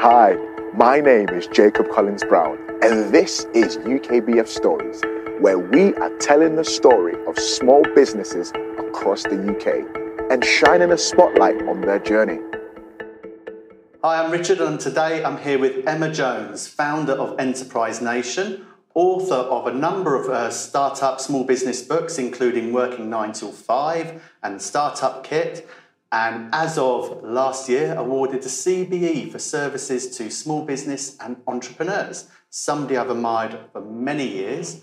Hi, my name is Jacob Collins Brown, and this is UKBF Stories, where we are telling the story of small businesses across the UK and shining a spotlight on their journey. Hi, I'm Richard, and today I'm here with Emma Jones, founder of Enterprise Nation, author of a number of uh, startup small business books, including Working 9 Till 5 and Startup Kit, and as of last year, awarded the CBE for services to small business and entrepreneurs. Somebody I've admired for many years.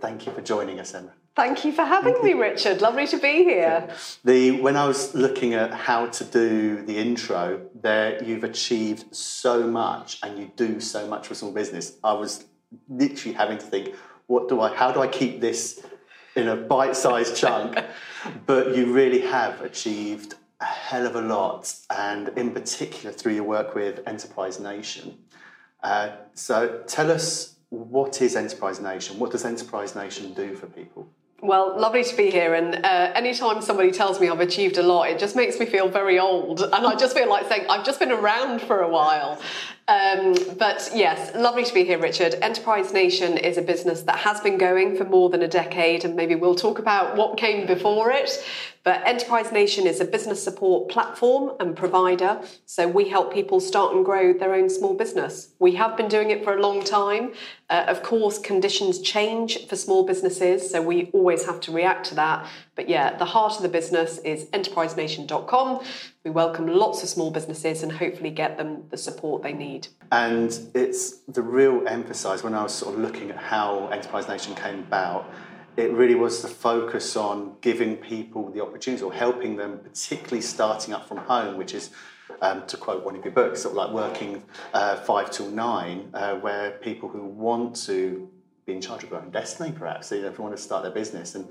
Thank you for joining us, Emma. Thank you for having me, Richard. Lovely to be here. The when I was looking at how to do the intro, there you've achieved so much and you do so much for small business. I was literally having to think, what do I? How do I keep this in a bite-sized chunk? but you really have achieved a hell of a lot, and in particular through your work with Enterprise Nation. Uh, so tell us what is Enterprise Nation? What does Enterprise Nation do for people? Well, lovely to be here. And uh, anytime somebody tells me I've achieved a lot, it just makes me feel very old. And I just feel like saying I've just been around for a while. Um, but yes, lovely to be here, Richard. Enterprise Nation is a business that has been going for more than a decade, and maybe we'll talk about what came before it. But Enterprise Nation is a business support platform and provider. So we help people start and grow their own small business. We have been doing it for a long time. Uh, of course, conditions change for small businesses, so we always have to react to that. But yeah, the heart of the business is enterprisenation.com. We welcome lots of small businesses and hopefully get them the support they need. And it's the real emphasis when I was sort of looking at how Enterprise Nation came about it really was the focus on giving people the opportunity or helping them, particularly starting up from home, which is, um, to quote one of your books, sort of like working uh, five till nine, uh, where people who want to be in charge of their own destiny, perhaps, you know, if they want to start their business and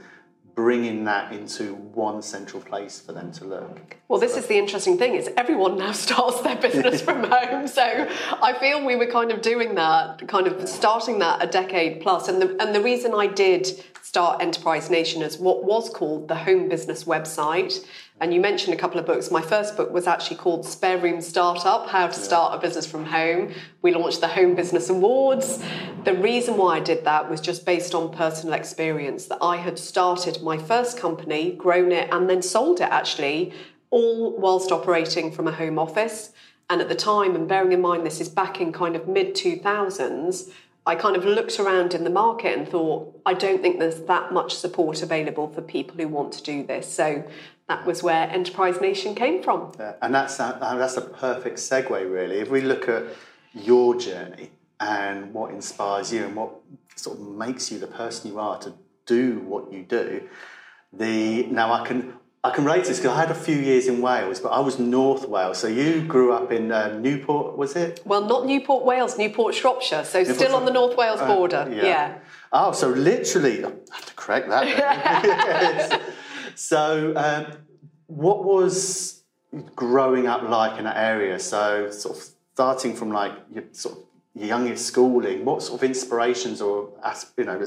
bringing that into one central place for them to look. Well, this so. is the interesting thing is everyone now starts their business from home. So I feel we were kind of doing that, kind of starting that a decade plus. And the, and the reason I did start Enterprise Nation as what was called the Home Business website. And you mentioned a couple of books. My first book was actually called Spare Room Startup How to Start a Business from Home. We launched the Home Business Awards. The reason why I did that was just based on personal experience that I had started my first company, grown it, and then sold it actually, all whilst operating from a home office. And at the time, and bearing in mind this is back in kind of mid 2000s, I kind of looked around in the market and thought, I don't think there's that much support available for people who want to do this. So that was where Enterprise Nation came from. Yeah, and that's a, that's a perfect segue, really. If we look at your journey and what inspires you and what sort of makes you the person you are to do what you do, the now I can I can relate to this because I had a few years in Wales, but I was North Wales. So you grew up in uh, Newport, was it? Well, not Newport, Wales, Newport, Shropshire. So Newport, still on the North Wales uh, border. Uh, yeah. yeah. Oh, so literally, I have to correct that. yes. So, um, what was growing up like in that area? So, sort of starting from like your sort of your youngest schooling, what sort of inspirations or you know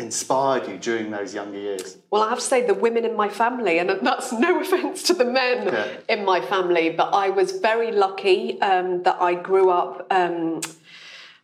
inspired you during those younger years? Well, I have to say the women in my family, and that's no offence to the men in my family, but I was very lucky um, that I grew up. Um,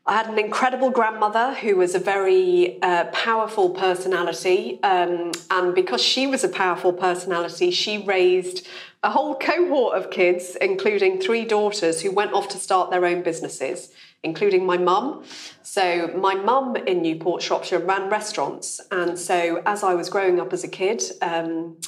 I had an incredible grandmother who was a very uh, powerful personality. Um, and because she was a powerful personality, she raised a whole cohort of kids, including three daughters, who went off to start their own businesses including my mum. So, my mum in Newport, Shropshire, ran restaurants. And so, as I was growing up as a kid, um,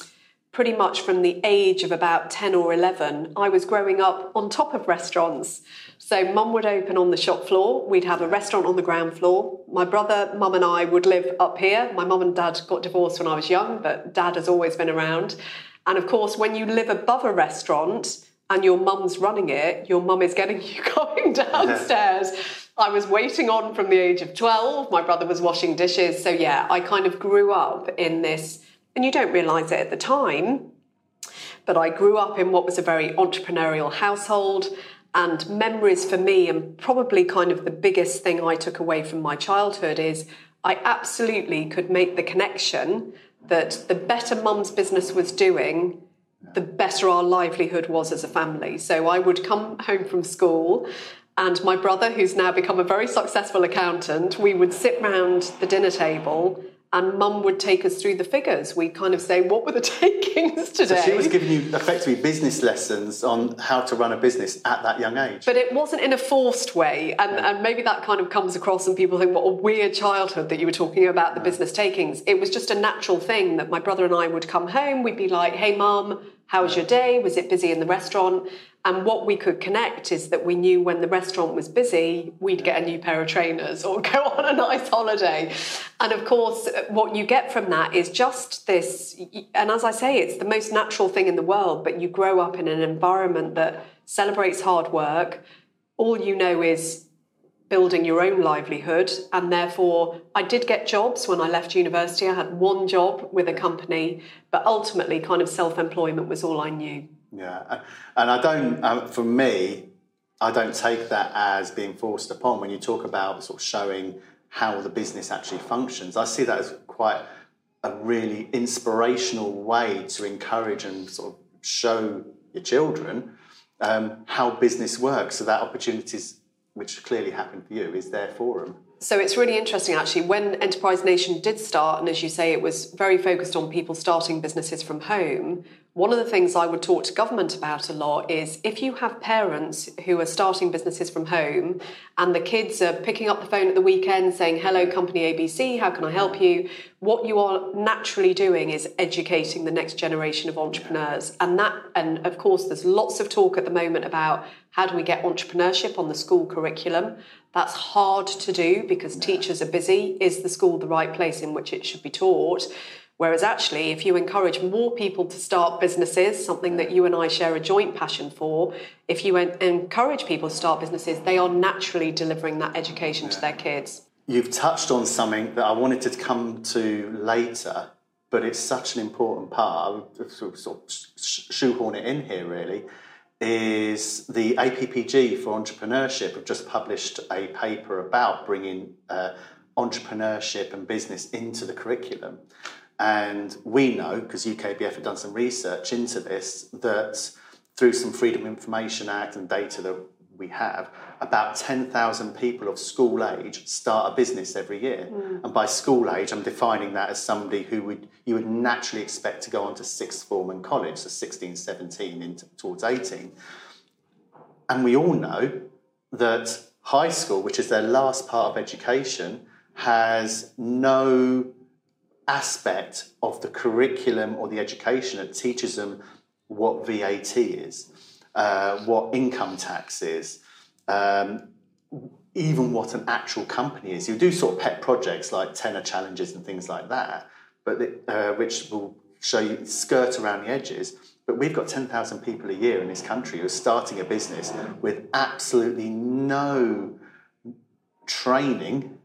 pretty much from the age of about 10 or 11, I was growing up on top of restaurants. So, mum would open on the shop floor, we'd have a restaurant on the ground floor. My brother, mum, and I would live up here. My mum and dad got divorced when I was young, but dad has always been around. And of course, when you live above a restaurant, and your mum's running it, your mum is getting you going downstairs. I was waiting on from the age of 12. My brother was washing dishes. So, yeah, I kind of grew up in this, and you don't realize it at the time, but I grew up in what was a very entrepreneurial household. And memories for me, and probably kind of the biggest thing I took away from my childhood, is I absolutely could make the connection that the better mum's business was doing, the better our livelihood was as a family. So I would come home from school and my brother, who's now become a very successful accountant, we would sit round the dinner table and mum would take us through the figures. We kind of say, what were the takings today? So she was giving you effectively business lessons on how to run a business at that young age. But it wasn't in a forced way. And, yeah. and maybe that kind of comes across and people think, what a weird childhood that you were talking about the yeah. business takings. It was just a natural thing that my brother and I would come home, we'd be like, hey, mum, how was your day? Was it busy in the restaurant? And what we could connect is that we knew when the restaurant was busy, we'd get a new pair of trainers or go on a nice holiday. And of course, what you get from that is just this, and as I say, it's the most natural thing in the world, but you grow up in an environment that celebrates hard work. All you know is building your own livelihood. And therefore, I did get jobs when I left university. I had one job with a company, but ultimately, kind of self employment was all I knew. Yeah, and I don't. Um, for me, I don't take that as being forced upon. When you talk about sort of showing how the business actually functions, I see that as quite a really inspirational way to encourage and sort of show your children um, how business works. So that opportunities, which clearly happened for you, is there for them. So it's really interesting actually. When Enterprise Nation did start, and as you say, it was very focused on people starting businesses from home, one of the things I would talk to government about a lot is if you have parents who are starting businesses from home and the kids are picking up the phone at the weekend saying, Hello, company ABC, how can I help you? What you are naturally doing is educating the next generation of entrepreneurs. And that, and of course, there's lots of talk at the moment about how do we get entrepreneurship on the school curriculum. That's hard to do because teachers are busy. Is the school the right place in which it should be taught? Whereas actually, if you encourage more people to start businesses, something that you and I share a joint passion for, if you encourage people to start businesses, they are naturally delivering that education yeah. to their kids. You've touched on something that I wanted to come to later, but it's such an important part. I would sort of shoehorn it in here, really. Is the APPG for entrepreneurship have just published a paper about bringing uh, entrepreneurship and business into the curriculum. And we know, because UKBF have done some research into this, that through some Freedom of Information Act and data that we have, about 10,000 people of school age start a business every year. Mm. And by school age, I'm defining that as somebody who would you would naturally expect to go on to sixth form and college, so 16, 17 into, towards 18. And we all know that high school, which is their last part of education, has no aspect of the curriculum or the education that teaches them what VAT is, uh, what income tax is, um, even what an actual company is. You do sort of pet projects like tenner challenges and things like that, but uh, which will show you skirt around the edges. But we've got 10,000 people a year in this country who are starting a business with absolutely no training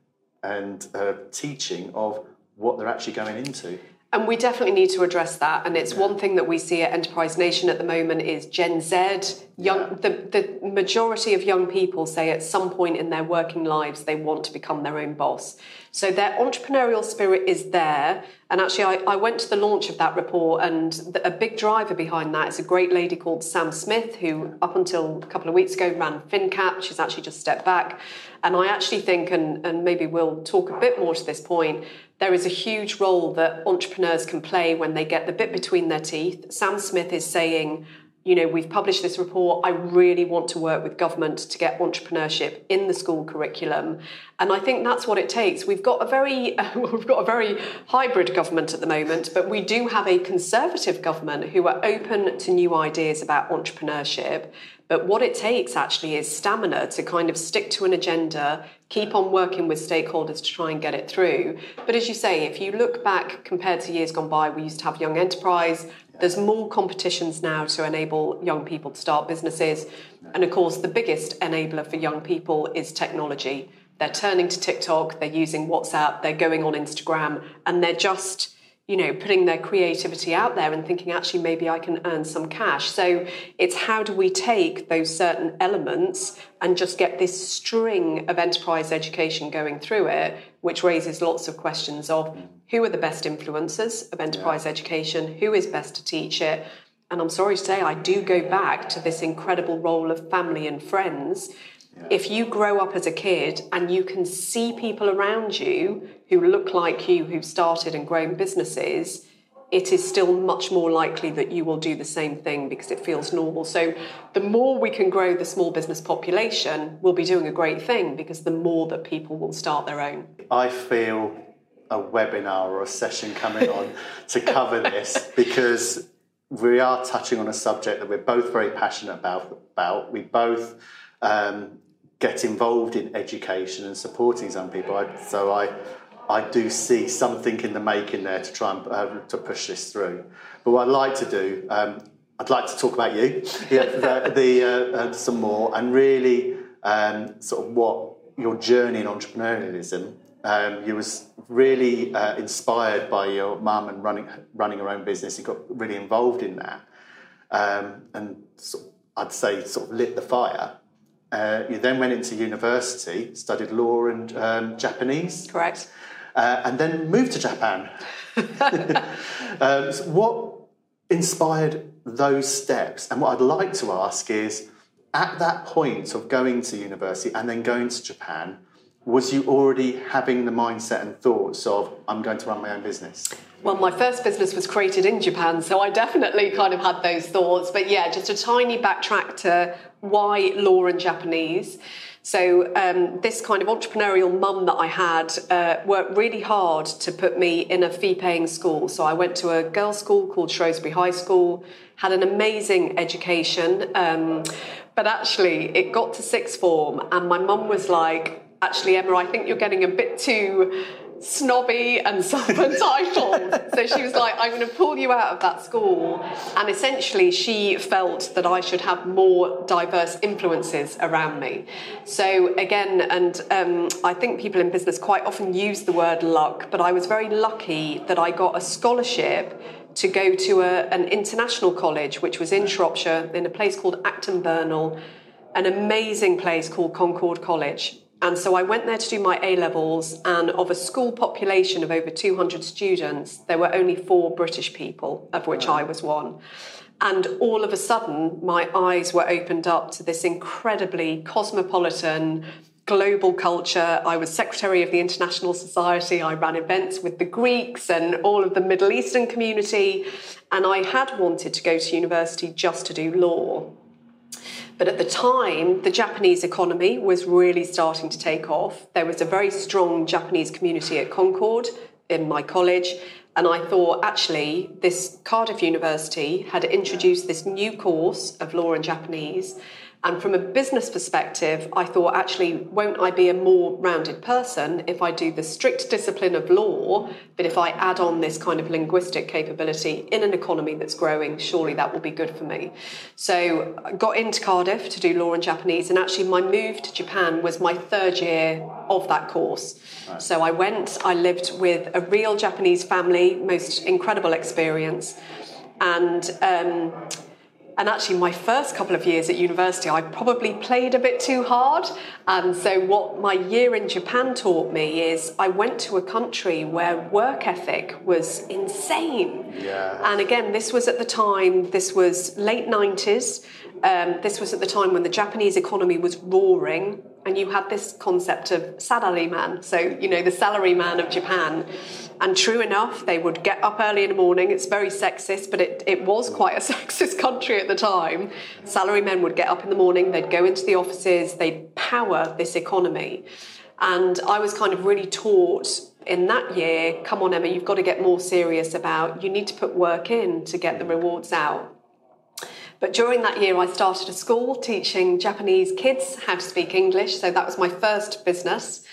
and uh, teaching of what they're actually going into. And we definitely need to address that. And it's yeah. one thing that we see at Enterprise Nation at the moment is Gen Z. Young, yeah. the, the majority of young people say at some point in their working lives they want to become their own boss. So their entrepreneurial spirit is there. And actually, I, I went to the launch of that report, and the, a big driver behind that is a great lady called Sam Smith, who up until a couple of weeks ago ran FinCap. She's actually just stepped back. And I actually think, and, and maybe we'll talk a bit more to this point, there is a huge role that entrepreneurs can play when they get the bit between their teeth. Sam Smith is saying, you know, we've published this report. I really want to work with government to get entrepreneurship in the school curriculum, and I think that's what it takes. We've got a very we've got a very hybrid government at the moment, but we do have a conservative government who are open to new ideas about entrepreneurship. But what it takes actually is stamina to kind of stick to an agenda, keep on working with stakeholders to try and get it through. But as you say, if you look back compared to years gone by, we used to have young enterprise. There's more competitions now to enable young people to start businesses. And of course, the biggest enabler for young people is technology. They're turning to TikTok, they're using WhatsApp, they're going on Instagram, and they're just you know, putting their creativity out there and thinking, actually, maybe I can earn some cash. So it's how do we take those certain elements and just get this string of enterprise education going through it, which raises lots of questions of who are the best influencers of enterprise yeah. education, who is best to teach it. And I'm sorry to say, I do go back to this incredible role of family and friends Yeah. If you grow up as a kid and you can see people around you who look like you, who've started and grown businesses, it is still much more likely that you will do the same thing because it feels normal. So, the more we can grow the small business population, we'll be doing a great thing because the more that people will start their own. I feel a webinar or a session coming on to cover this because we are touching on a subject that we're both very passionate about. about. We both um, get involved in education and supporting some people. I, so I I do see something in the making there to try and uh, to push this through. But what I'd like to do, um, I'd like to talk about you, yeah, the, the uh, uh, some more, and really um, sort of what your journey in entrepreneurialism. Um, you was really uh, inspired by your mum and running running her own business. You got really involved in that, um, and sort of, I'd say sort of lit the fire. Uh, you then went into university, studied law and um, Japanese. Correct uh, and then moved to Japan. um, so what inspired those steps? And what I'd like to ask is at that point of going to university and then going to Japan, was you already having the mindset and thoughts of, I'm going to run my own business? Well, my first business was created in Japan, so I definitely kind of had those thoughts. But yeah, just a tiny backtrack to why law and Japanese. So um, this kind of entrepreneurial mum that I had uh, worked really hard to put me in a fee-paying school. So I went to a girls' school called Shrewsbury High School, had an amazing education, um, but actually it got to sixth form, and my mum was like, "Actually, Emma, I think you're getting a bit too." Snobby and self-entitled. so she was like, I'm going to pull you out of that school. And essentially, she felt that I should have more diverse influences around me. So again, and um, I think people in business quite often use the word luck, but I was very lucky that I got a scholarship to go to a, an international college, which was in Shropshire, in a place called Acton Burnell, an amazing place called Concord College. And so I went there to do my A levels, and of a school population of over 200 students, there were only four British people, of which I was one. And all of a sudden, my eyes were opened up to this incredibly cosmopolitan, global culture. I was secretary of the International Society. I ran events with the Greeks and all of the Middle Eastern community. And I had wanted to go to university just to do law. But at the time, the Japanese economy was really starting to take off. There was a very strong Japanese community at Concord in my college. And I thought, actually, this Cardiff University had introduced this new course of law and Japanese and from a business perspective, I thought, actually, won't I be a more rounded person if I do the strict discipline of law, but if I add on this kind of linguistic capability in an economy that's growing, surely that will be good for me. So I got into Cardiff to do law and Japanese, and actually, my move to Japan was my third year of that course. Right. So I went, I lived with a real Japanese family, most incredible experience. And um, and actually, my first couple of years at university, I probably played a bit too hard. And so, what my year in Japan taught me is I went to a country where work ethic was insane. Yeah. And again, this was at the time, this was late 90s. Um, this was at the time when the Japanese economy was roaring, and you had this concept of salaryman. So, you know, the salary man of Japan. And true enough, they would get up early in the morning. It's very sexist, but it, it was quite a sexist country at the time. Salary men would get up in the morning, they'd go into the offices, they'd power this economy. And I was kind of really taught in that year come on, Emma, you've got to get more serious about you need to put work in to get the rewards out. But during that year, I started a school teaching Japanese kids how to speak English. So that was my first business.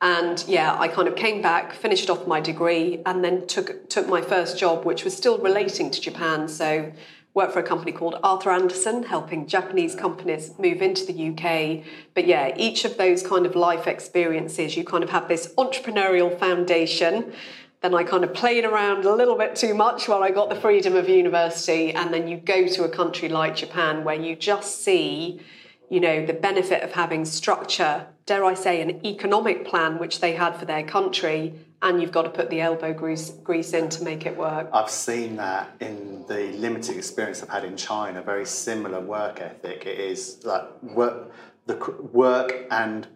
And yeah, I kind of came back, finished off my degree, and then took took my first job, which was still relating to Japan. So worked for a company called Arthur Andersen, helping Japanese companies move into the UK. But yeah, each of those kind of life experiences, you kind of have this entrepreneurial foundation. Then I kind of played around a little bit too much while I got the freedom of university. And then you go to a country like Japan where you just see, you know, the benefit of having structure dare I say, an economic plan which they had for their country, and you've got to put the elbow grease, grease in to make it work. I've seen that in the limited experience I've had in China, very similar work ethic. It is like work, the work and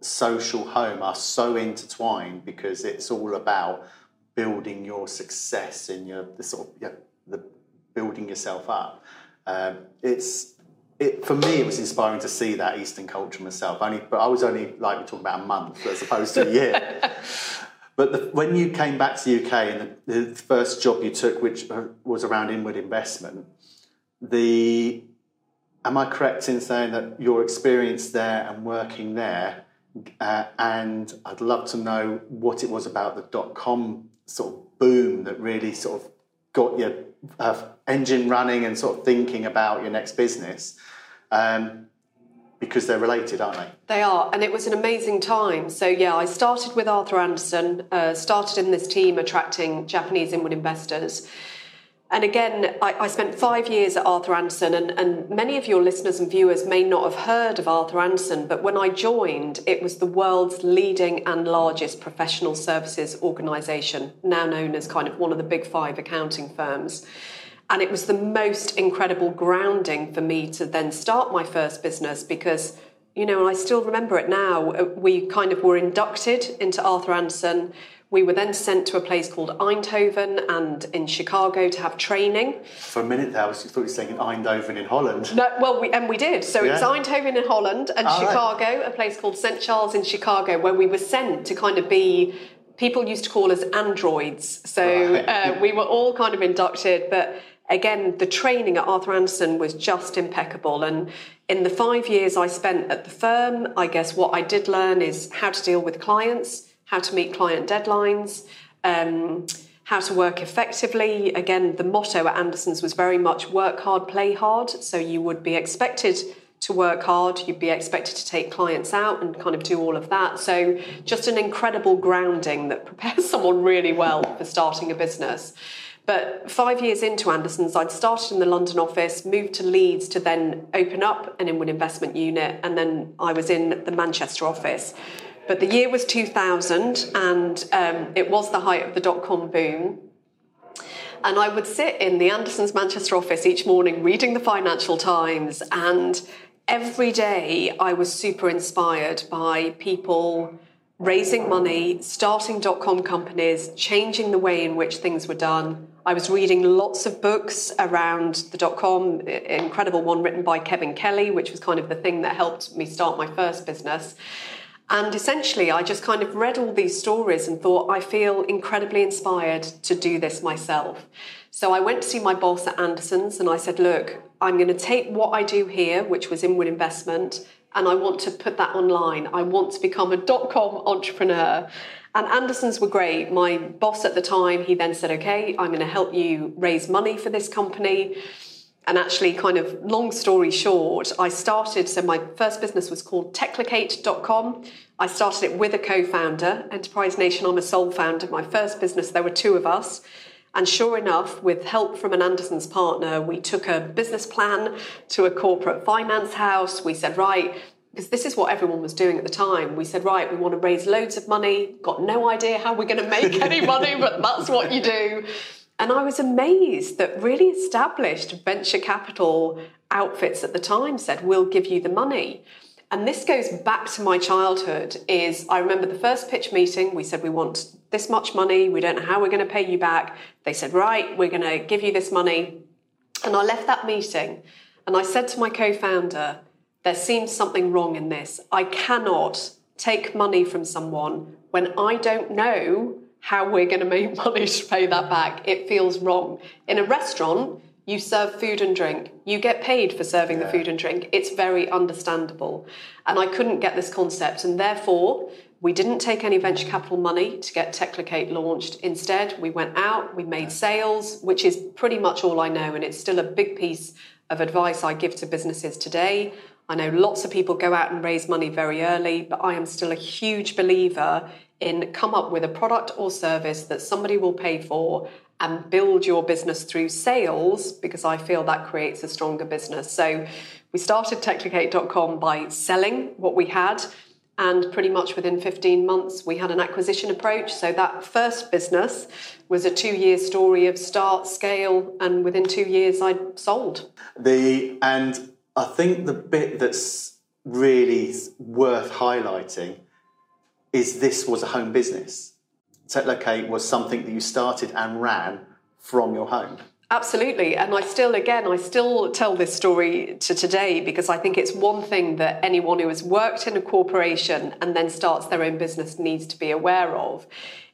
social home are so intertwined because it's all about building your success in your the sort of yeah, the building yourself up. Um, it's it, for me, it was inspiring to see that Eastern culture myself. Only, but I was only like we're talking about a month as opposed to a year. but the, when you came back to the UK and the, the, first job you took, which uh, was around inward investment, the am I correct in saying that your experience there and working there, uh, and I'd love to know what it was about the dot com sort of boom that really sort of got your uh, engine running and sort of thinking about your next business. Um, because they're related, aren't they? They are, and it was an amazing time. So, yeah, I started with Arthur Andersen, uh, started in this team attracting Japanese inward investors. And again, I, I, spent five years at Arthur Andersen, and, and, many of your listeners and viewers may not have heard of Arthur Andersen, but when I joined, it was the world's leading and largest professional services organisation, now known as kind of one of the big five accounting firms. And it was the most incredible grounding for me to then start my first business because, you know, I still remember it now. We kind of were inducted into Arthur Andersen we were then sent to a place called Eindhoven and in Chicago to have training. For a minute there, I was, thought you were saying Eindhoven in Holland. No, well, we, and we did. So yeah. it was Eindhoven in Holland and Chicago, right. a place called St. Charles in Chicago, where we were sent to kind of be people used to call us androids. So right. uh, we were all kind of inducted, but again, the training at Arthur Andersen was just impeccable. And in the five years I spent at the firm, I guess what I did learn is how to deal with clients how to meet client deadlines, um, how to work effectively. Again, the motto at Andersen's was very much work hard, play hard. So you would be expected to work hard, you'd be expected to take clients out and kind of do all of that. So just an incredible grounding that prepares someone really well for starting a business. But five years into Andersen's, I'd started in the London office, moved to Leeds to then open up an inward investment unit, and then I was in the Manchester office. But the year was 2000, and um, it was the height of the dot com boom. And I would sit in the Andersen's Manchester office each morning reading the Financial Times, and every day I was super inspired by people raising money, starting dot com companies, changing the way in which things were done. I was reading lots of books around the dot com, incredible one written by Kevin Kelly, which was kind of the thing that helped me start my first business. And essentially, I just kind of read all these stories and thought, I feel incredibly inspired to do this myself. So I went to see my boss at Andersen's and I said, Look, I'm going to take what I do here, which was inward investment, and I want to put that online. I want to become a dot com entrepreneur. And Andersen's were great. My boss at the time, he then said, Okay, I'm going to help you raise money for this company. And actually, kind of long story short, I started, so my first business was called Techlocate.com. I started it with a co founder, Enterprise Nation, I'm a sole founder. My first business, there were two of us. And sure enough, with help from an Andersen's partner, we took a business plan to a corporate finance house. We said, right, because this is what everyone was doing at the time. We said, right, we want to raise loads of money, got no idea how we're going to make any money, but that's what you do. And I was amazed that really established venture capital outfits at the time said, we'll give you the money. And this goes back to my childhood is I remember the first pitch meeting, we said we want this much money, we don't know how we're going to pay you back. They said, right, we're going to give you this money. And I left that meeting and I said to my co-founder, there seems something wrong in this. I cannot take money from someone when I don't know how we're going to make money to pay that back. It feels wrong. In a restaurant, you serve food and drink. You get paid for serving yeah. the food and drink. It's very understandable. And I couldn't get this concept. And therefore, we didn't take any venture capital money to get Techlocate launched. Instead, we went out, we made sales, which is pretty much all I know. And it's still a big piece of advice I give to businesses today. I know lots of people go out and raise money very early, but I am still a huge believer in come up with a product or service that somebody will pay for and build your business through sales because I feel that creates a stronger business. So we started techlocate.com by selling what we had and pretty much within 15 months we had an acquisition approach so that first business was a two year story of start scale and within two years i'd sold the and i think the bit that's really worth highlighting is this was a home business. Techlocate was something that you started and ran from your home. Absolutely. And I still, again, I still tell this story to today because I think it's one thing that anyone who has worked in a corporation and then starts their own business needs to be aware of.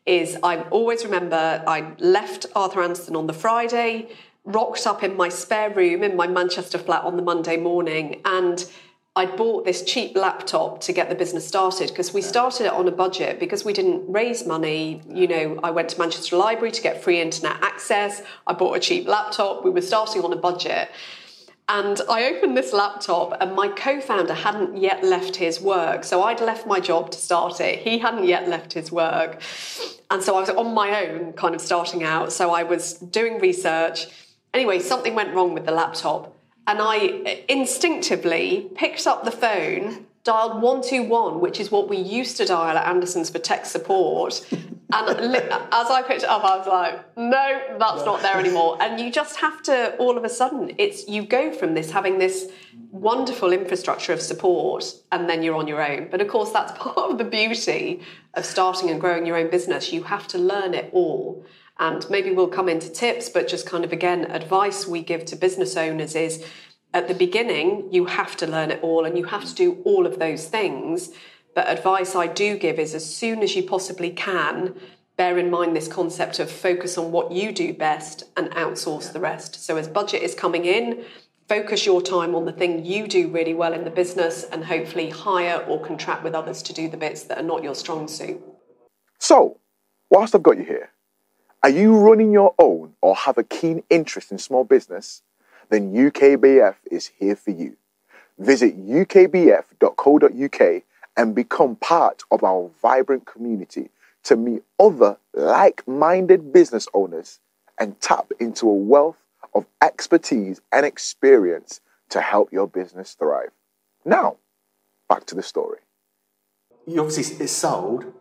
Is I always remember I left Arthur Andersen on the Friday, rocked up in my spare room in my Manchester flat on the Monday morning, and I'd bought this cheap laptop to get the business started because we started it on a budget because we didn't raise money. You know, I went to Manchester Library to get free internet access. I bought a cheap laptop. We were starting on a budget. And I opened this laptop, and my co founder hadn't yet left his work. So I'd left my job to start it. He hadn't yet left his work. And so I was on my own, kind of starting out. So I was doing research. Anyway, something went wrong with the laptop and I instinctively picked up the phone, dialed 121, which is what we used to dial at Andersen's for tech support. And as I picked it up, I was like, no, that's not there anymore. And you just have to, all of a sudden, it's you go from this having this wonderful infrastructure of support and then you're on your own. But of course, that's part of the beauty of starting and growing your own business. You have to learn it all. And maybe we'll come into tips, but just kind of again, advice we give to business owners is at the beginning, you have to learn it all and you have to do all of those things. But advice I do give is as soon as you possibly can, bear in mind this concept of focus on what you do best and outsource the rest. So as budget is coming in, focus your time on the thing you do really well in the business and hopefully hire or contract with others to do the bits that are not your strong suit. So, whilst I've got you here, are you running your own or have a keen interest in small business? Then UKBF is here for you. Visit ukbf.co.uk and become part of our vibrant community to meet other like minded business owners and tap into a wealth of expertise and experience to help your business thrive. Now, back to the story. You obviously it's sold.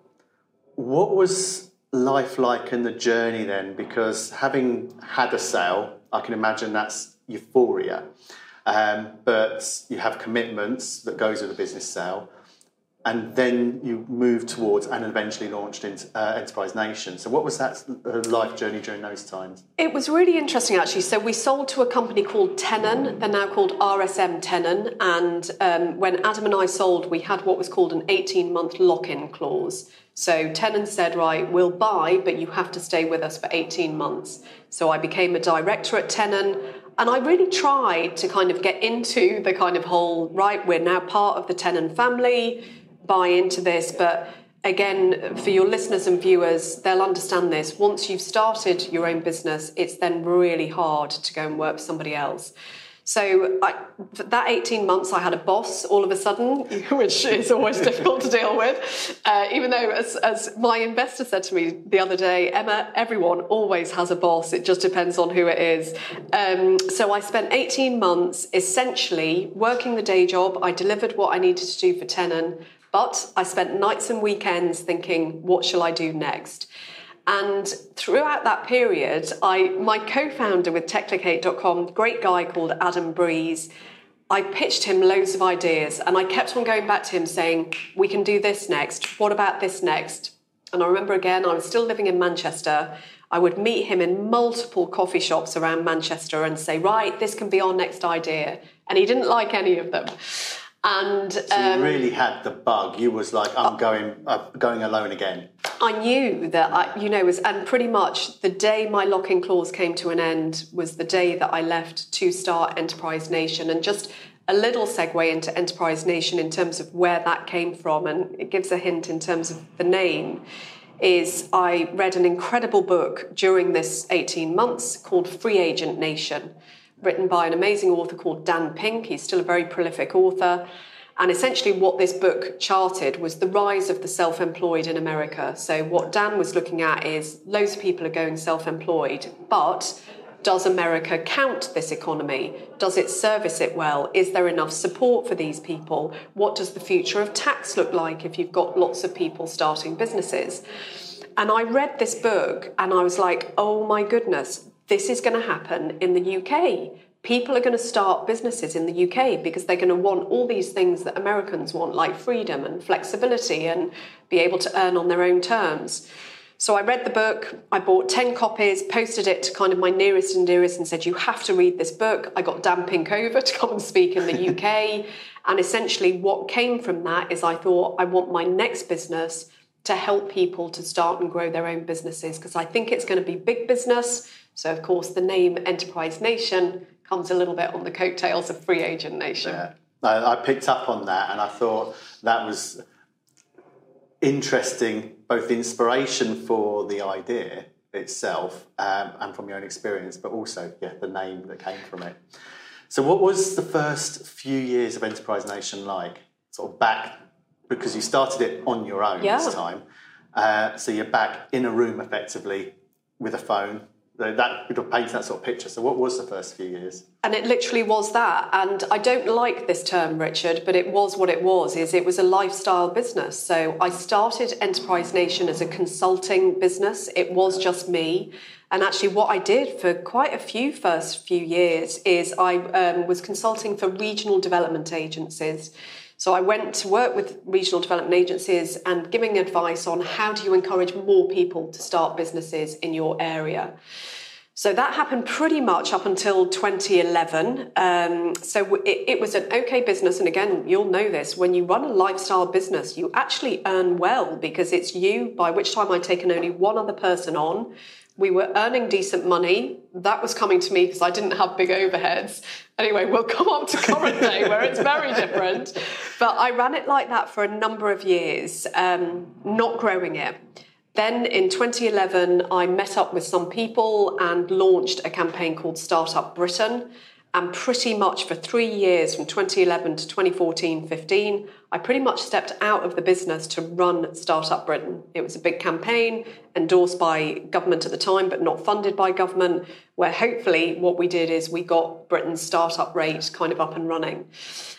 What was life like in the journey then? Because having had a sale, I can imagine that's euphoria. Um, but you have commitments that goes with a business sale and then you moved towards and eventually launched into uh, Enterprise Nation. So, what was that uh, life journey during those times? It was really interesting, actually. So, we sold to a company called Tenon. They're now called RSM Tenon. And um, when Adam and I sold, we had what was called an 18 month lock in clause. So, Tenon said, Right, we'll buy, but you have to stay with us for 18 months. So, I became a director at Tenon. And I really tried to kind of get into the kind of whole, right, we're now part of the Tenon family buy into this, but again, for your listeners and viewers, they'll understand this. Once you've started your own business, it's then really hard to go and work for somebody else. So I, that 18 months, I had a boss all of a sudden, which is always difficult to deal with. Uh, even though, as, as my investor said to me the other day, Emma, everyone always has a boss. It just depends on who it is. Um, so I spent 18 months essentially working the day job. I delivered what I needed to do for Tenon. But I spent nights and weekends thinking, what shall I do next? And throughout that period, I my co-founder with Techlocate.com, great guy called Adam Breeze, I pitched him loads of ideas and I kept on going back to him saying, We can do this next. What about this next? And I remember again, I was still living in Manchester. I would meet him in multiple coffee shops around Manchester and say, Right, this can be our next idea. And he didn't like any of them. And so you um, really had the bug. You was like, I'm going, uh, going alone again. I knew that I, you know, was and pretty much the day my lock-in clause came to an end was the day that I left to start Enterprise Nation, and just a little segue into Enterprise Nation in terms of where that came from, and it gives a hint in terms of the name. Is I read an incredible book during this 18 months called Free Agent Nation written by an amazing author called Dan Pink. He's still a very prolific author. And essentially, what this book charted was the rise of the self employed in America. So, what Dan was looking at is loads of people are going self employed, but does America count this economy? Does it service it well? Is there enough support for these people? What does the future of tax look like if you've got lots of people starting businesses? And I read this book and I was like, oh my goodness, this is going to happen in the UK. people are going to start businesses in the UK because they're going to want all these things that Americans want, like freedom and flexibility and be able to earn on their own terms. So I read the book, I bought 10 copies, posted it to kind of my nearest and dearest and said, You have to read this book. I got Dan Pink over to come and speak in the UK. and essentially, what came from that is I thought, I want my next business to help people to start and grow their own businesses because I think it's going to be big business. So, of course, the name Enterprise Nation comes a little bit on the coattails of Free Agent Nation. Yeah. I, I picked up on that and I thought that was interesting, both inspiration for the idea itself um, and from your own experience, but also yeah, the name that came from it. So, what was the first few years of Enterprise Nation like? Sort of back because you started it on your own yeah. this time. Uh, so you're back in a room effectively with a phone, that would have painted that sort of picture. So, what was the first few years? And it literally was that. And I don't like this term, Richard, but it was what it was. Is it was a lifestyle business. So I started Enterprise Nation as a consulting business. It was just me. And actually, what I did for quite a few first few years is I um, was consulting for regional development agencies. So I went to work with regional development agencies and giving advice on how do you encourage more people to start businesses in your area. So that happened pretty much up until 2011. Um, so it, it, was an okay business. And again, you'll know this when you run a lifestyle business, you actually earn well because it's you, by which time I'd taken only one other person on we were earning decent money. That was coming to me because I didn't have big overheads. Anyway, we'll come on to current day where it's very different. But I ran it like that for a number of years, um, not growing it. Then in 2011, I met up with some people and launched a campaign called Startup Britain. And pretty much for three years, from 2011 to 2014 15, I pretty much stepped out of the business to run Startup Britain. It was a big campaign endorsed by government at the time, but not funded by government, where hopefully what we did is we got Britain's startup rate kind of up and running.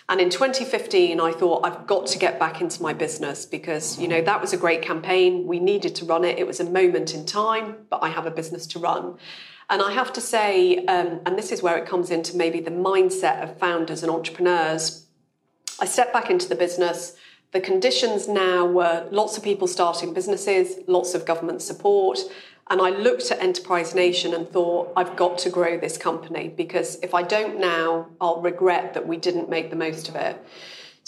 And in 2015, I thought I've got to get back into my business because, you know, that was a great campaign. We needed to run it. It was a moment in time, but I have a business to run. And I have to say, um, and this is where it comes into maybe the mindset of founders and entrepreneurs. I stepped back into the business. The conditions now were lots of people starting businesses, lots of government support. And I looked at Enterprise Nation and thought, I've got to grow this company because if I don't now, I'll regret that we didn't make the most of it.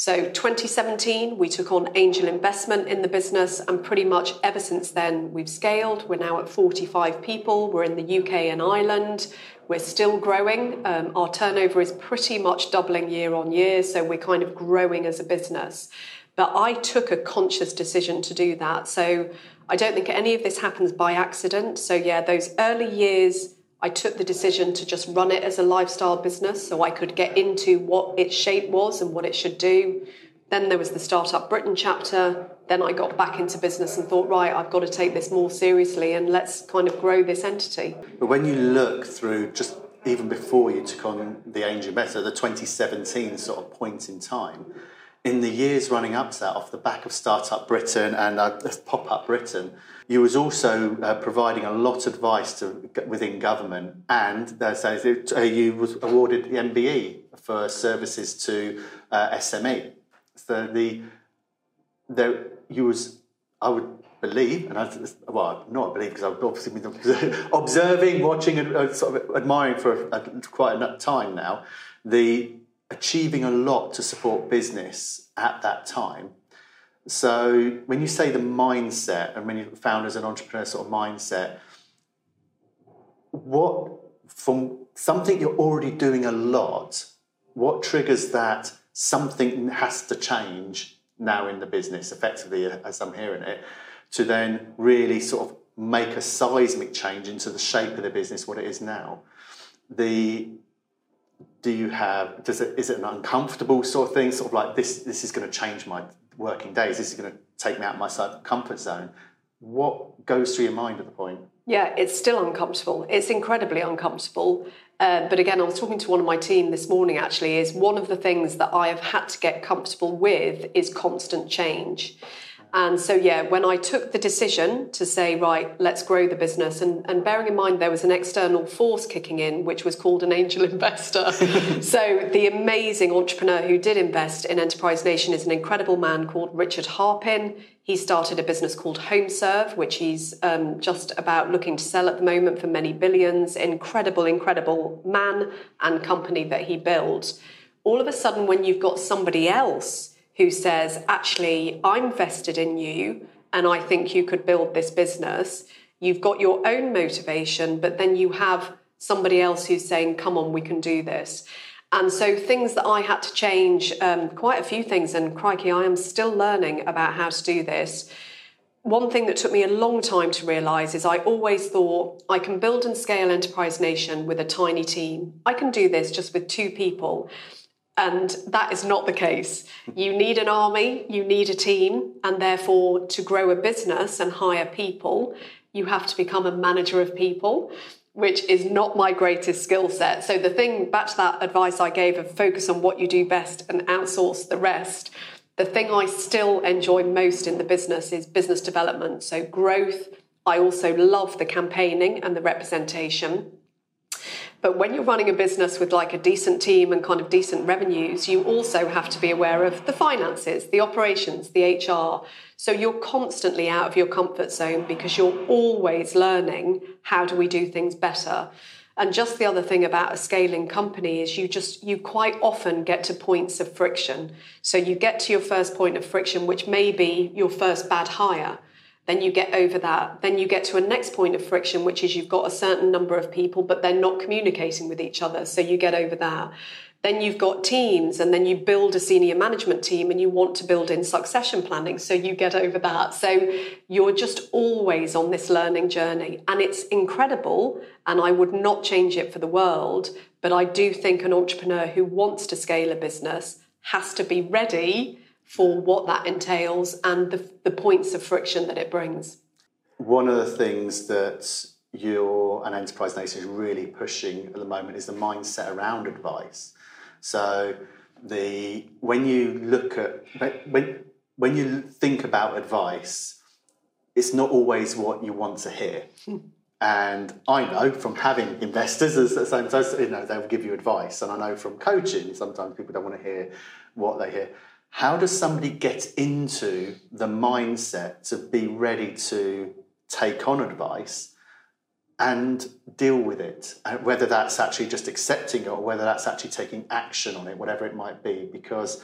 So 2017, we took on angel investment in the business, and pretty much ever since then, we've scaled. We're now at 45 people. We're in the UK and Ireland. We're still growing. Um, our turnover is pretty much doubling year on year, so we're kind of growing as a business. But I took a conscious decision to do that. So I don't think any of this happens by accident. So, yeah, those early years, I took the decision to just run it as a lifestyle business so I could get into what its shape was and what it should do. Then there was the Startup Britain chapter. Then I got back into business and thought, right, I've got to take this more seriously and let's kind of grow this entity. But when you look through just even before you took on the Angel Investor, the 2017 sort of point in time, in the years running up to that, off the back of Startup Britain and uh, Pop Up Britain, you was also uh, providing a lot of advice to within government, and uh, uh, you was awarded the MBE for services to uh, SME. So the you was I would believe, and I well not believe because I've obviously been observing, watching, and uh, sort of admiring for a, quite a time now. The achieving a lot to support business at that time so when you say the mindset, and when you found as an entrepreneur sort of mindset, what from something you're already doing a lot, what triggers that something has to change now in the business, effectively, as I'm hearing it, to then really sort of make a seismic change into the shape of the business, what it is now. The do you have does it is it an uncomfortable sort of thing, sort of like this this is going to change my working days. This is going to take me out of my comfort zone. What goes through your mind at the point? Yeah, it's still uncomfortable. It's incredibly uncomfortable. Uh, but again, I was talking to one of my team this morning actually, is one of the things that I have had to get comfortable with is constant change. And so, yeah, when I took the decision to say, right, let's grow the business, and, and bearing in mind there was an external force kicking in, which was called an angel investor. so, the amazing entrepreneur who did invest in Enterprise Nation is an incredible man called Richard Harpin. He started a business called HomeServe, which he's um, just about looking to sell at the moment for many billions. Incredible, incredible man and company that he built. All of a sudden, when you've got somebody else who says, actually, I'm vested in you and I think you could build this business, you've got your own motivation, but then you have somebody else who's saying, come on, we can do this. And so, things that I had to change, um, quite a few things, and crikey, I am still learning about how to do this. One thing that took me a long time to realize is I always thought I can build and scale Enterprise Nation with a tiny team. I can do this just with two people. And that is not the case. You need an army, you need a team, and therefore, to grow a business and hire people, you have to become a manager of people which is not my greatest skill set. So the thing back to that advice I gave of focus on what you do best and outsource the rest. The thing I still enjoy most in the business is business development. So growth. I also love the campaigning and the representation. But when you're running a business with like a decent team and kind of decent revenues, you also have to be aware of the finances, the operations, the HR. So you're constantly out of your comfort zone because you're always learning how do we do things better. And just the other thing about a scaling company is you just you quite often get to points of friction. So you get to your first point of friction, which may be your first bad hire then you get over that. Then you get to a next point of friction, which is you've got a certain number of people, but they're not communicating with each other. So you get over that. Then you've got teams, and then you build a senior management team, and you want to build in succession planning. So you get over that. So you're just always on this learning journey. And it's incredible. And I would not change it for the world. But I do think an entrepreneur who wants to scale a business has to be ready for what that entails and the, the points of friction that it brings. One of the things that you're an enterprise nation is really pushing at the moment is the mindset around advice. So the when you look at when when you think about advice, it's not always what you want to hear. And I know from having investors, as sometimes you know they'll give you advice, and I know from coaching sometimes people don't want to hear what they hear how does somebody get into the mindset to be ready to take on advice and deal with it? Uh, whether that's actually just accepting it or whether that's actually taking action on it whatever it might be because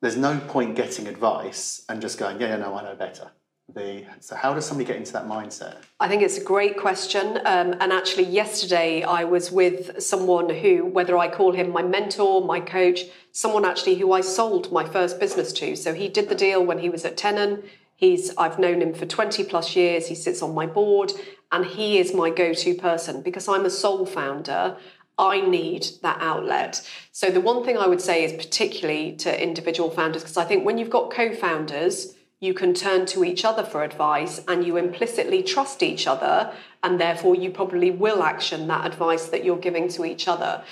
there's no point getting advice and just going yeah, yeah no i know better the so how does somebody get into that mindset? I think it's a great question. Um, and actually yesterday i was with someone who whether i call him my mentor my coach someone actually who i sold my first business to. So he did the deal when he was at tenon. He's i've known him for 20 plus years. He sits on my board and he is my go-to person. Because i'm a sole founder I need that outlet. So, the one thing I would say is particularly to individual founders, because I think when you've got co founders you can turn to each other for advice and you implicitly trust each other, and therefore you probably will action that advice that you're giving to each other.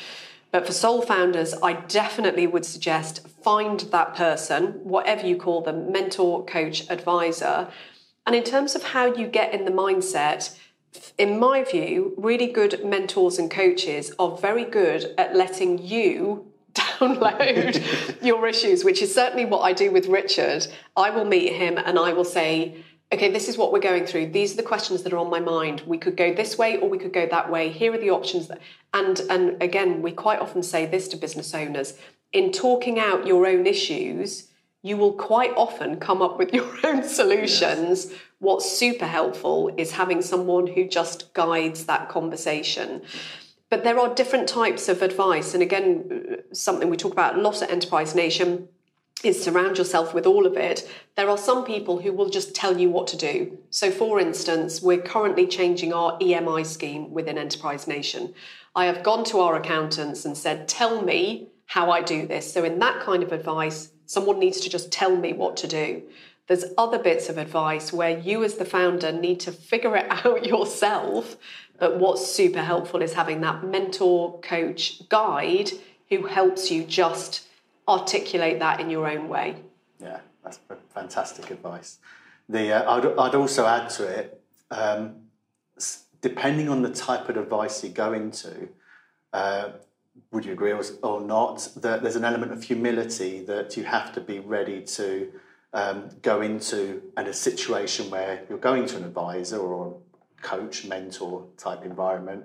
But for sole founders, I definitely would suggest find that person, whatever you call them mentor, coach, advisor. And in terms of how you get in the mindset, in my view, really good mentors and coaches are very good at letting you download your issues, which is certainly what I do with Richard. I will meet him and I will say, okay, this is what we're going through. These are the questions that are on my mind. We could go this way or we could go that way. Here are the options. That, and, and again, we quite often say this to business owners in talking out your own issues, you will quite often come up with your own solutions. Yes. What's super helpful is having someone who just guides that conversation. But there are different types of advice. And again, something we talk about a lot at Enterprise Nation is surround yourself with all of it. There are some people who will just tell you what to do. So, for instance, we're currently changing our EMI scheme within Enterprise Nation. I have gone to our accountants and said, Tell me how I do this. So, in that kind of advice, someone needs to just tell me what to do. There's other bits of advice where you, as the founder, need to figure it out yourself but what's super helpful is having that mentor, coach, guide who helps you just articulate that in your own way. Yeah, That's fantastic advice. The uh, I'd, I'd also add to it, um, depending on the type of advice you go into, uh, would you agree or, or not, that there's an element of humility that you have to be ready to um, go into and a situation where you're going to an advisor or coach, mentor type environment,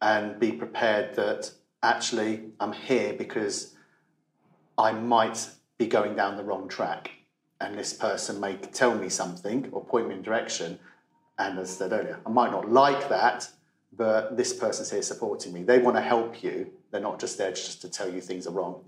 and be prepared that actually I'm here because I might be going down the wrong track. And this person may tell me something or point me in direction. And as I said earlier, I might not like that, but this person's here supporting me. They want to help you. They're not just there just to tell you things are wrong.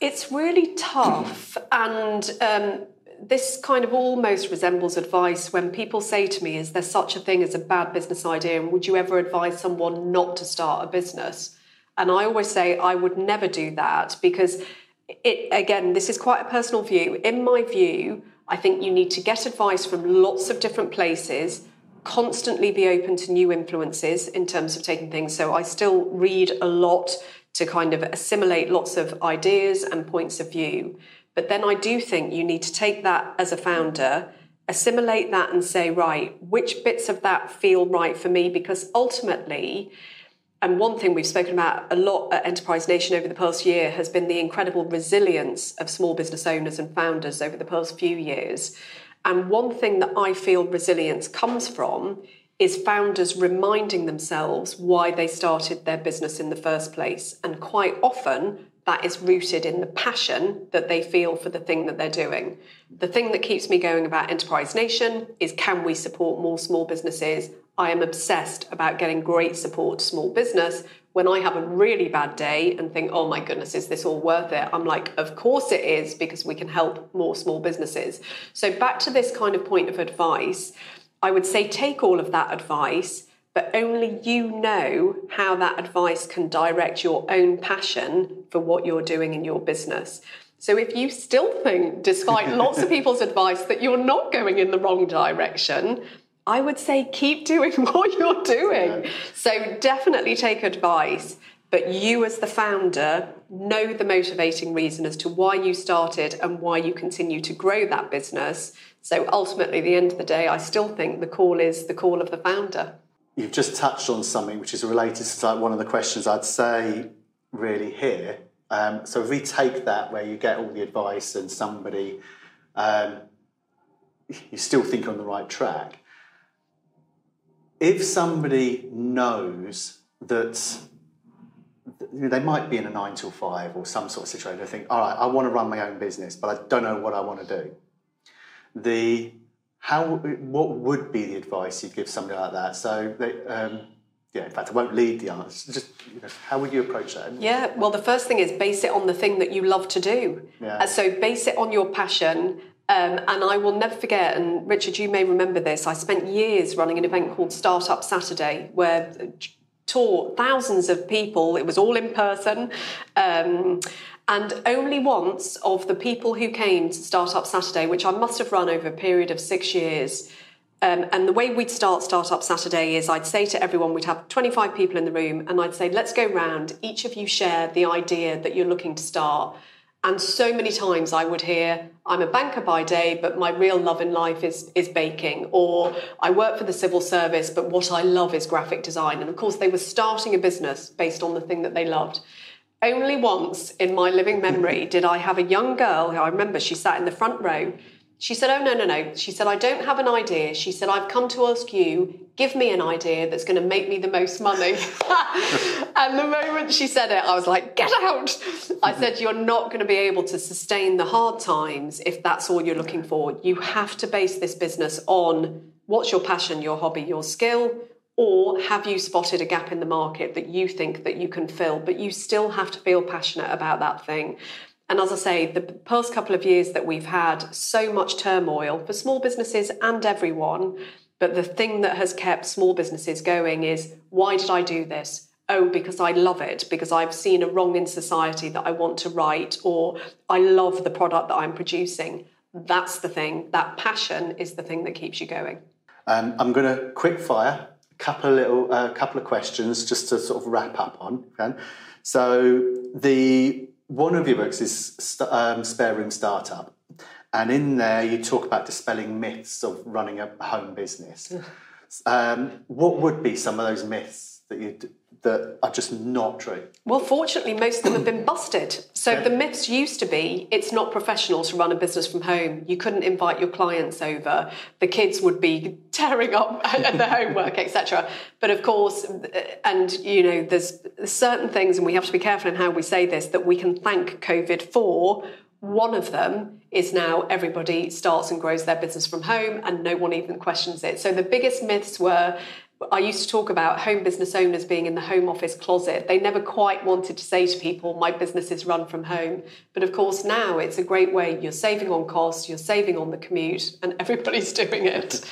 It's really tough. and um, this kind of almost resembles advice when people say to me, Is there such a thing as a bad business idea? And would you ever advise someone not to start a business? And I always say, I would never do that because, it, again, this is quite a personal view. In my view, I think you need to get advice from lots of different places, constantly be open to new influences in terms of taking things. So I still read a lot to kind of assimilate lots of ideas and points of view. But then I do think you need to take that as a founder, assimilate that and say, right, which bits of that feel right for me? Because ultimately, and one thing we've spoken about a lot at Enterprise Nation over the past year has been the incredible resilience of small business owners and founders over the past few years. And one thing that I feel resilience comes from is founders reminding themselves why they started their business in the first place. And quite often, that is rooted in the passion that they feel for the thing that they're doing. The thing that keeps me going about Enterprise Nation is can we support more small businesses? I am obsessed about getting great support to small business. When I have a really bad day and think, oh my goodness, is this all worth it? I'm like, of course it is, because we can help more small businesses. So, back to this kind of point of advice, I would say take all of that advice but only you know how that advice can direct your own passion for what you're doing in your business. So if you still think, despite lots of people's advice, that you're not going in the wrong direction, I would say keep doing what you're doing. Yeah. So definitely take advice, but you as the founder know the motivating reason as to why you started and why you continue to grow that business. So ultimately, at the end of the day, I still think the call is the call of the founder you've just touched on something which is related to like one of the questions I'd say really here. Um, so if we take that where you get all the advice and somebody, um, you still think you're on the right track. If somebody knows that they might be in a nine till five or some sort of situation, they think, all right, I want to run my own business, but I don't know what I want to do. The how what would be the advice you'd give somebody like that? So, they, um, yeah, in fact, I won't lead the answer. Just you know, how would you approach that? Yeah, well, the first thing is base it on the thing that you love to do. Yeah. Uh, so base it on your passion. Um, and I will never forget, and Richard, you may remember this. I spent years running an event called Startup Saturday, where taught thousands of people. It was all in person. Um, and only once of the people who came to Startup Saturday, which I must have run over a period of six years, um, and the way we'd start Startup Saturday is I'd say to everyone, we'd have 25 people in the room, and I'd say, let's go round. Each of you share the idea that you're looking to start. And so many times I would hear, I'm a banker by day, but my real love in life is, is baking. Or I work for the civil service, but what I love is graphic design. And of course, they were starting a business based on the thing that they loved. Only once in my living memory did I have a young girl who I remember she sat in the front row. She said, Oh, no, no, no. She said, I don't have an idea. She said, I've come to ask you, give me an idea that's going to make me the most money. and the moment she said it, I was like, Get out. I said, You're not going to be able to sustain the hard times if that's all you're looking for. You have to base this business on what's your passion, your hobby, your skill, or have you spotted a gap in the market that you think that you can fill but you still have to feel passionate about that thing? And as i say the past couple of years that we've had so much turmoil for small businesses and everyone but the thing that has kept small businesses going is why did i do this? Oh because i love it because i've seen a wrong in society that i want to right or i love the product that i'm producing. That's the thing. That passion is the thing that keeps you going. Um, i'm going to quick fire couple of little uh, couple of questions just to sort of wrap up on. Okay? So the one of your books is um, Spare Room Startup, and in there you talk about dispelling myths of running a home business. um, what would be some of those myths that you that are just not true? Well, fortunately, most of them have been busted. So okay. the myths used to be it's not professional to run a business from home. You couldn't invite your clients over. The kids would be tearing up at the homework, etc. But of course, uh, and you know, there's certain things, and we have to be careful in how we say this, that we can thank COVID for. One of them is now everybody starts and grows their business from home and no one even questions it. So the biggest myths were I used to talk about home business owners being in the home office closet. They never quite wanted to say to people, my business is run from home. But of course, now it's a great way. You're saving on costs, you're saving on the commute, and everybody's doing it.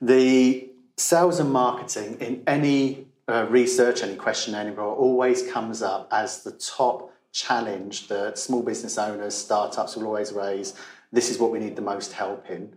The sales and marketing in any uh, research, any question, anywhere, always comes up as the top challenge that small business owners, startups will always raise. This is what we need the most help in.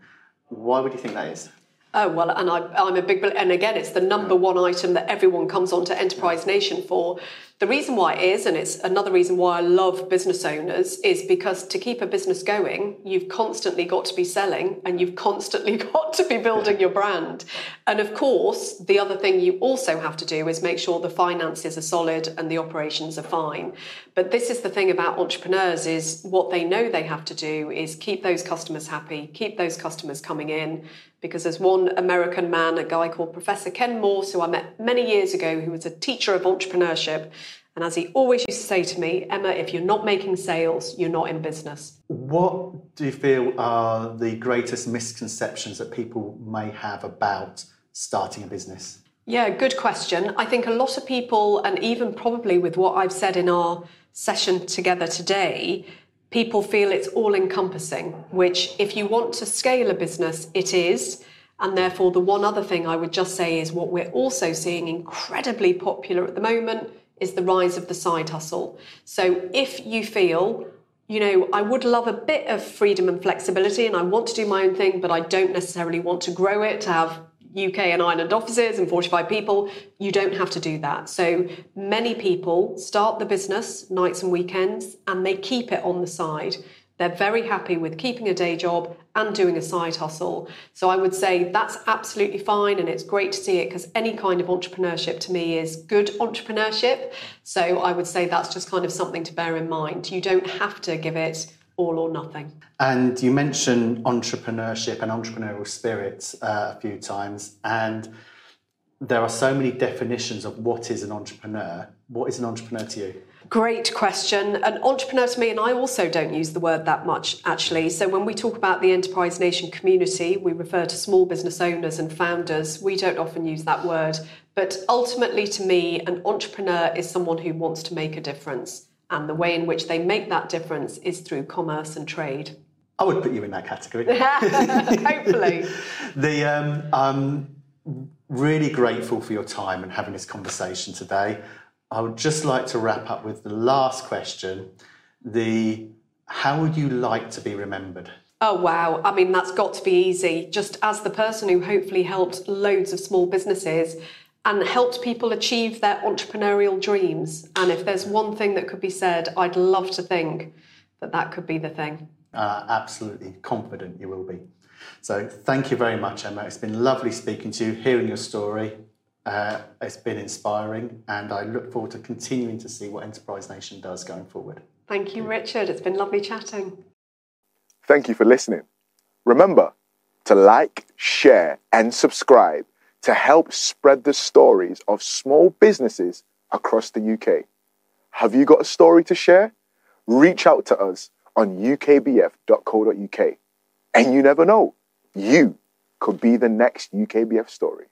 Why would you think that is? Oh well, and I, am a big and again, it's the number one item that everyone comes onto Enterprise Nation for. The reason why it is, and it's another reason why I love business owners, is because to keep a business going, you've constantly got to be selling and you've constantly got to be building your brand. And of course, the other thing you also have to do is make sure the finances are solid and the operations are fine. But this is the thing about entrepreneurs is what they know they have to do is keep those customers happy, keep those customers coming in, because there's one American man, a guy called Professor Ken Morse, who I met many years ago, who was a teacher of entrepreneurship. And as he always used to say to me, Emma, if you're not making sales, you're not in business. What do you feel are the greatest misconceptions that people may have about starting a business? Yeah, good question. I think a lot of people, and even probably with what I've said in our session together today, people feel it's all encompassing, which, if you want to scale a business, it is. And therefore, the one other thing I would just say is what we're also seeing incredibly popular at the moment is the rise of the side hustle. So if you feel, you know, I would love a bit of freedom and flexibility and I want to do my own thing, but I don't necessarily want to grow it to have UK and Ireland offices and 45 people, you don't have to do that. So many people start the business nights and weekends and they keep it on the side. They're very happy with keeping a day job and doing a side hustle. So I would say that's absolutely fine and it's great to see it because any kind of entrepreneurship to me is good entrepreneurship. So I would say that's just kind of something to bear in mind. You don't have to give it all or nothing. And you mentioned entrepreneurship and entrepreneurial spirit uh, a few times, and there are so many definitions of what is an entrepreneur. What is an entrepreneur to you? Great question. An entrepreneur to me, and I also don't use the word that much actually. So, when we talk about the Enterprise Nation community, we refer to small business owners and founders. We don't often use that word. But ultimately, to me, an entrepreneur is someone who wants to make a difference. And the way in which they make that difference is through commerce and trade. I would put you in that category. Hopefully. the, um, I'm really grateful for your time and having this conversation today. I would just like to wrap up with the last question. The how would you like to be remembered? Oh, wow. I mean, that's got to be easy. Just as the person who hopefully helped loads of small businesses and helped people achieve their entrepreneurial dreams. And if there's one thing that could be said, I'd love to think that that could be the thing. Uh, absolutely confident you will be. So thank you very much, Emma. It's been lovely speaking to you, hearing your story. Uh, it's been inspiring, and I look forward to continuing to see what Enterprise Nation does going forward. Thank you, Richard. It's been lovely chatting. Thank you for listening. Remember to like, share, and subscribe to help spread the stories of small businesses across the UK. Have you got a story to share? Reach out to us on ukbf.co.uk. And you never know, you could be the next UKBF story.